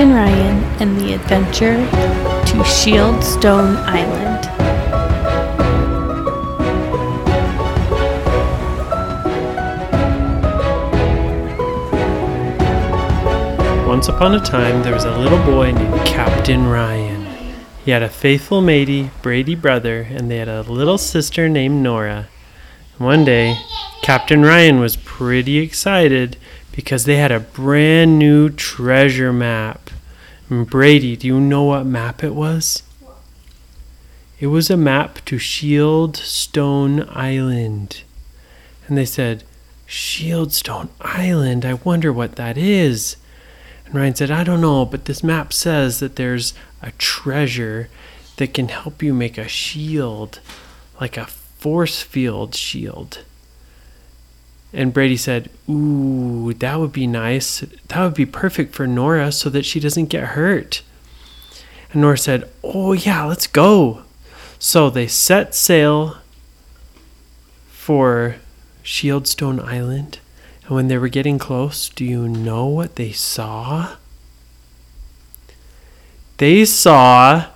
Captain Ryan and the Adventure to Shieldstone Island. Once upon a time, there was a little boy named Captain Ryan. He had a faithful matey, Brady brother, and they had a little sister named Nora. One day, Captain Ryan was pretty excited because they had a brand new treasure map. And Brady, do you know what map it was? It was a map to Shieldstone Island. And they said, Shieldstone Island, I wonder what that is. And Ryan said, I don't know, but this map says that there's a treasure that can help you make a shield, like a force field shield. And Brady said, Ooh, that would be nice. That would be perfect for Nora so that she doesn't get hurt. And Nora said, Oh, yeah, let's go. So they set sail for Shieldstone Island. And when they were getting close, do you know what they saw? They saw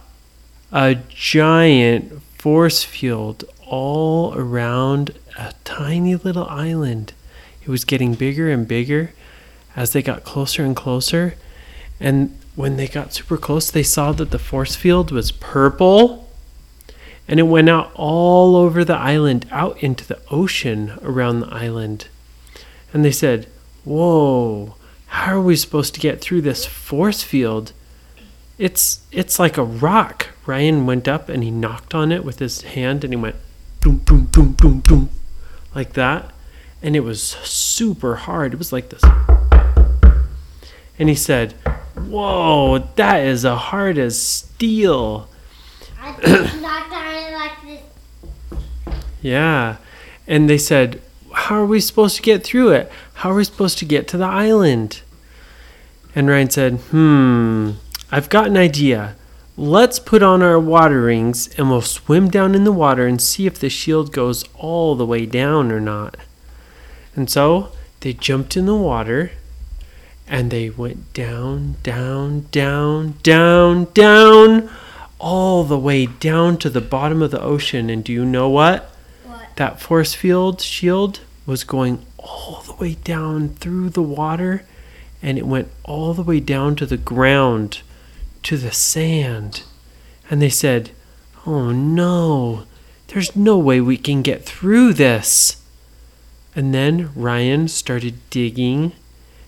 a giant force field all around a tiny little island. It was getting bigger and bigger as they got closer and closer. And when they got super close, they saw that the force field was purple and it went out all over the island, out into the ocean around the island. And they said, Whoa, how are we supposed to get through this force field? It's it's like a rock. Ryan went up and he knocked on it with his hand and he went boom boom boom boom boom like that. And it was super hard. It was like this. And he said, Whoa, that is as hard as steel. I knocked like this. Yeah. And they said, How are we supposed to get through it? How are we supposed to get to the island? And Ryan said, Hmm, I've got an idea. Let's put on our water rings and we'll swim down in the water and see if the shield goes all the way down or not. And so they jumped in the water and they went down, down, down, down, down, all the way down to the bottom of the ocean. And do you know what? What? that force field shield was going all the way down through the water and it went all the way down to the ground to the sand. And they said oh no there's no way we can get through this. And then ryan started digging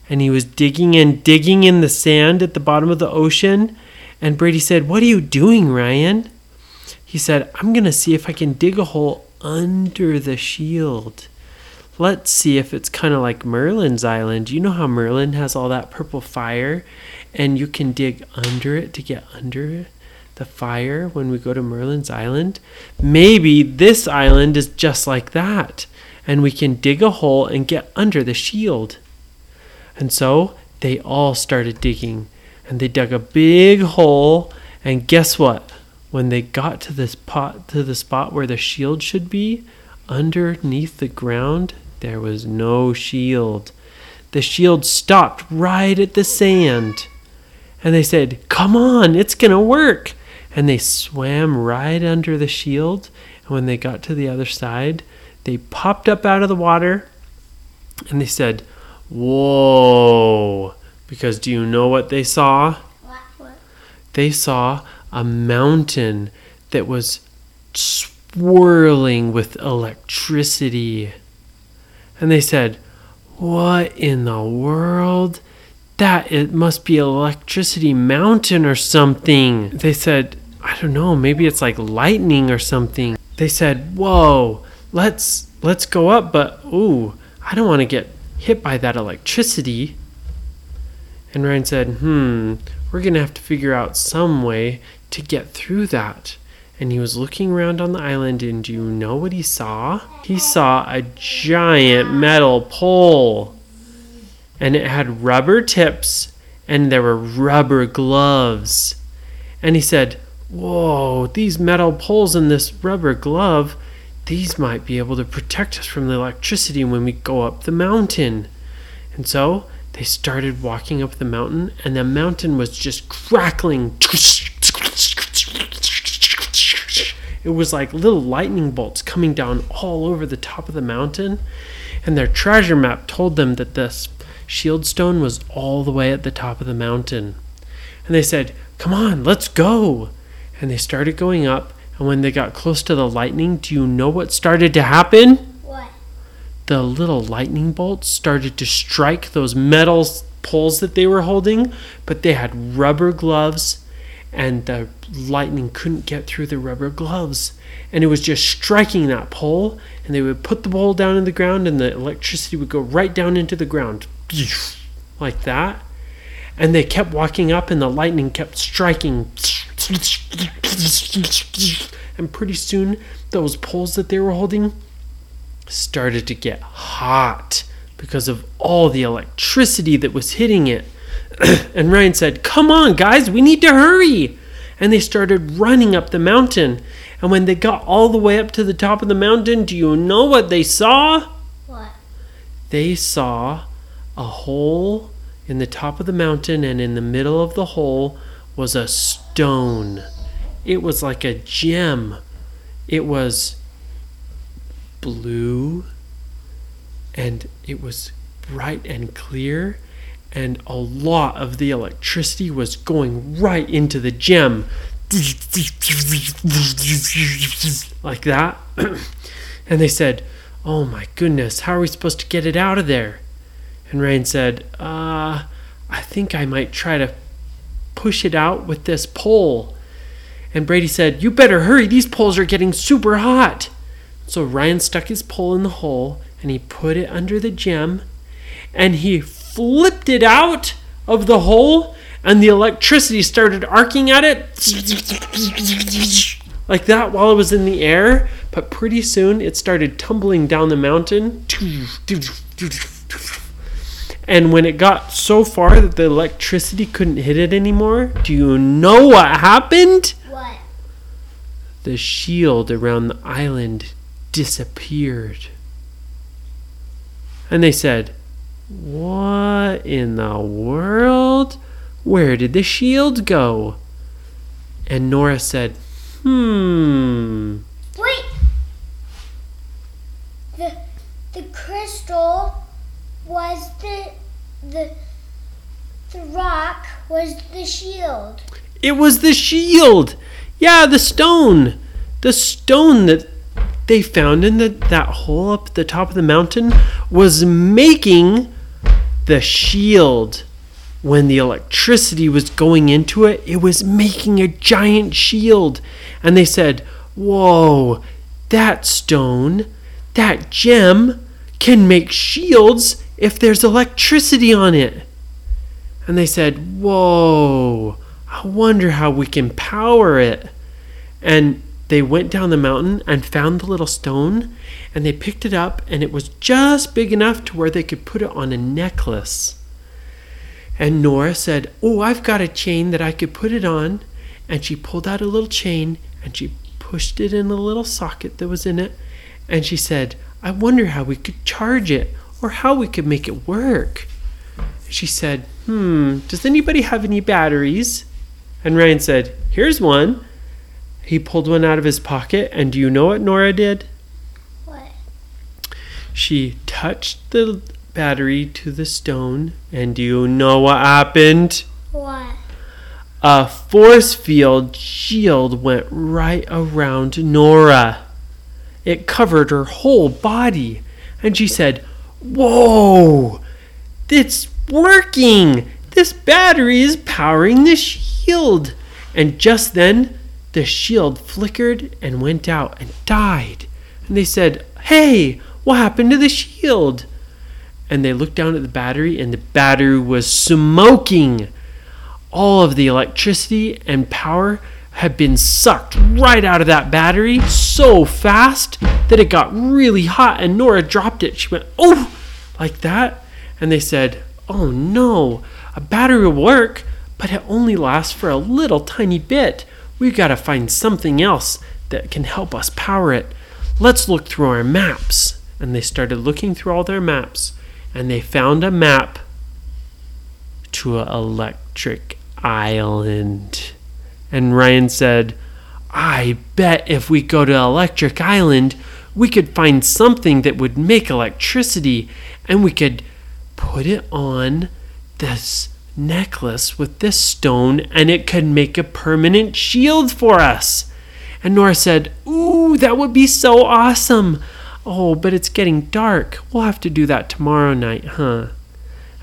and he was digging and digging in the sand at the bottom of the ocean. And brady said what are you doing ryan? He said, I'm going to see if I can dig a hole under the shield. Let's see if it's kind of like Merlin's island. You know how Merlin has all that purple fire and you can dig under it to get under the fire when we go to Merlin's island? Maybe this island is just like that and we can dig a hole and get under the shield. And so they all started digging and they dug a big hole and guess what? when they got to this pot to the spot where the shield should be, underneath the ground there was no shield. The shield stopped right at the sand. And they said, "Come on, it's going to work." And they swam right under the shield, and when they got to the other side, they popped up out of the water and they said, "Whoa." Because do you know what they saw? What? What? they saw a mountain that was swirling with electricity. And they said, What in the world? That it must be electricity mountain or something. They said, I don't know, maybe it's like lightning or something. They said, Whoa, let's let's go up, but ooh, I don't want to get hit by that electricity. And Ryan said, Hmm, we're going to have to figure out some way to get through that. And he was looking around on the island, and do you know what he saw? He saw a giant metal pole. And it had rubber tips, and there were rubber gloves. And he said, Whoa, these metal poles and this rubber glove, these might be able to protect us from the electricity when we go up the mountain. And so they started walking up the mountain, and the mountain was just crackling. It was like little lightning bolts coming down all over the top of the mountain. And their treasure map told them that this shield stone was all the way at the top of the mountain. And they said, Come on, let's go. And they started going up. And when they got close to the lightning, do you know what started to happen? What? the little lightning bolts started to strike those metal poles that they were holding, but they had rubber gloves and the lightning couldn't get through the rubber gloves. And it was just striking that pole, and they would put the pole down in the ground, and the electricity would go right down into the ground. Like that. And they kept walking up, and the lightning kept striking. And pretty soon, those poles that they were holding started to get hot because of all the electricity that was hitting it. and Ryan said, Come on, guys, we need to hurry. And they started running up the mountain. And when they got all the way up to the top of the mountain, do you know what they saw? What? They saw a hole in the top of the mountain, and in the middle of the hole was a stone. It was like a gem. It was blue and it was bright and clear and a lot of the electricity was going right into the gem. Like that. And they said oh my goodness how are we supposed to get it out of there? And Ryan said uh i think i might try to push it out with this pole. And brady said you better hurry these poles are getting super hot. So Ryan stuck his pole in the hole and he put it under the gem and he flipped it out of the hole and the electricity started arcing at it like that while it was in the air. But pretty soon it started tumbling down the mountain. And when it got so far that the electricity couldn't hit it anymore, do you know what happened? What? the shield around the island disappeared. And they said, What in the world? Where did the shield go? And Nora said, Hmm. Wait. The the crystal was the the the rock was the shield. It was the shield. Yeah, the stone. The stone that they found in the, that hole up the top of the mountain was making the shield. When the electricity was going into it, it was making a giant shield. And they said, Whoa, that stone, that gem can make shields if there's electricity on it. And they said, Whoa, I wonder how we can power it. And they went down the mountain and found the little stone and they picked it up and it was just big enough to where they could put it on a necklace. And Nora said, Oh, I've got a chain that I could put it on. And she pulled out a little chain and she pushed it in the little socket that was in it. And she said, I wonder how we could charge it or how we could make it work. She said, Hmm, does anybody have any batteries? And Ryan said, Here's one. He pulled one out of his pocket, and do you know what Nora did? What? She touched the battery to the stone, and do you know what happened? What? A force field shield went right around Nora. It covered her whole body, and she said, Whoa! It's working! This battery is powering the shield! And just then, the shield flickered and went out and died. And they said, Hey, what happened to the shield? And they looked down at the battery, and the battery was smoking all of the electricity and power had been sucked right out of that battery so fast that it got really hot and Nora dropped it. She went, "Oh!" like that. And they said, "Oh no, a battery will work, but it only lasts for a little tiny bit. We've got to find something else that can help us power it. Let's look through our maps." And they started looking through all their maps and they found a map to an electric island. And Ryan said, I bet if we go to Electric Island, we could find something that would make electricity and we could put it on this necklace with this stone and it could make a permanent shield for us. And Nora said, Ooh, that would be so awesome. Oh, but it's getting dark. We'll have to do that tomorrow night, huh?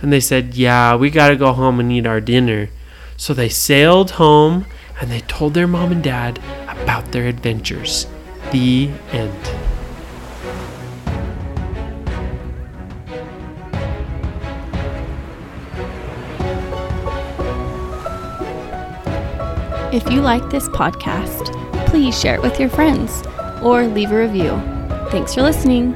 And they said, Yeah, we gotta go home and eat our dinner. So they sailed home and they told their mom and dad about their adventures. The end. If you like this podcast, please share it with your friends or leave a review. Thanks for listening.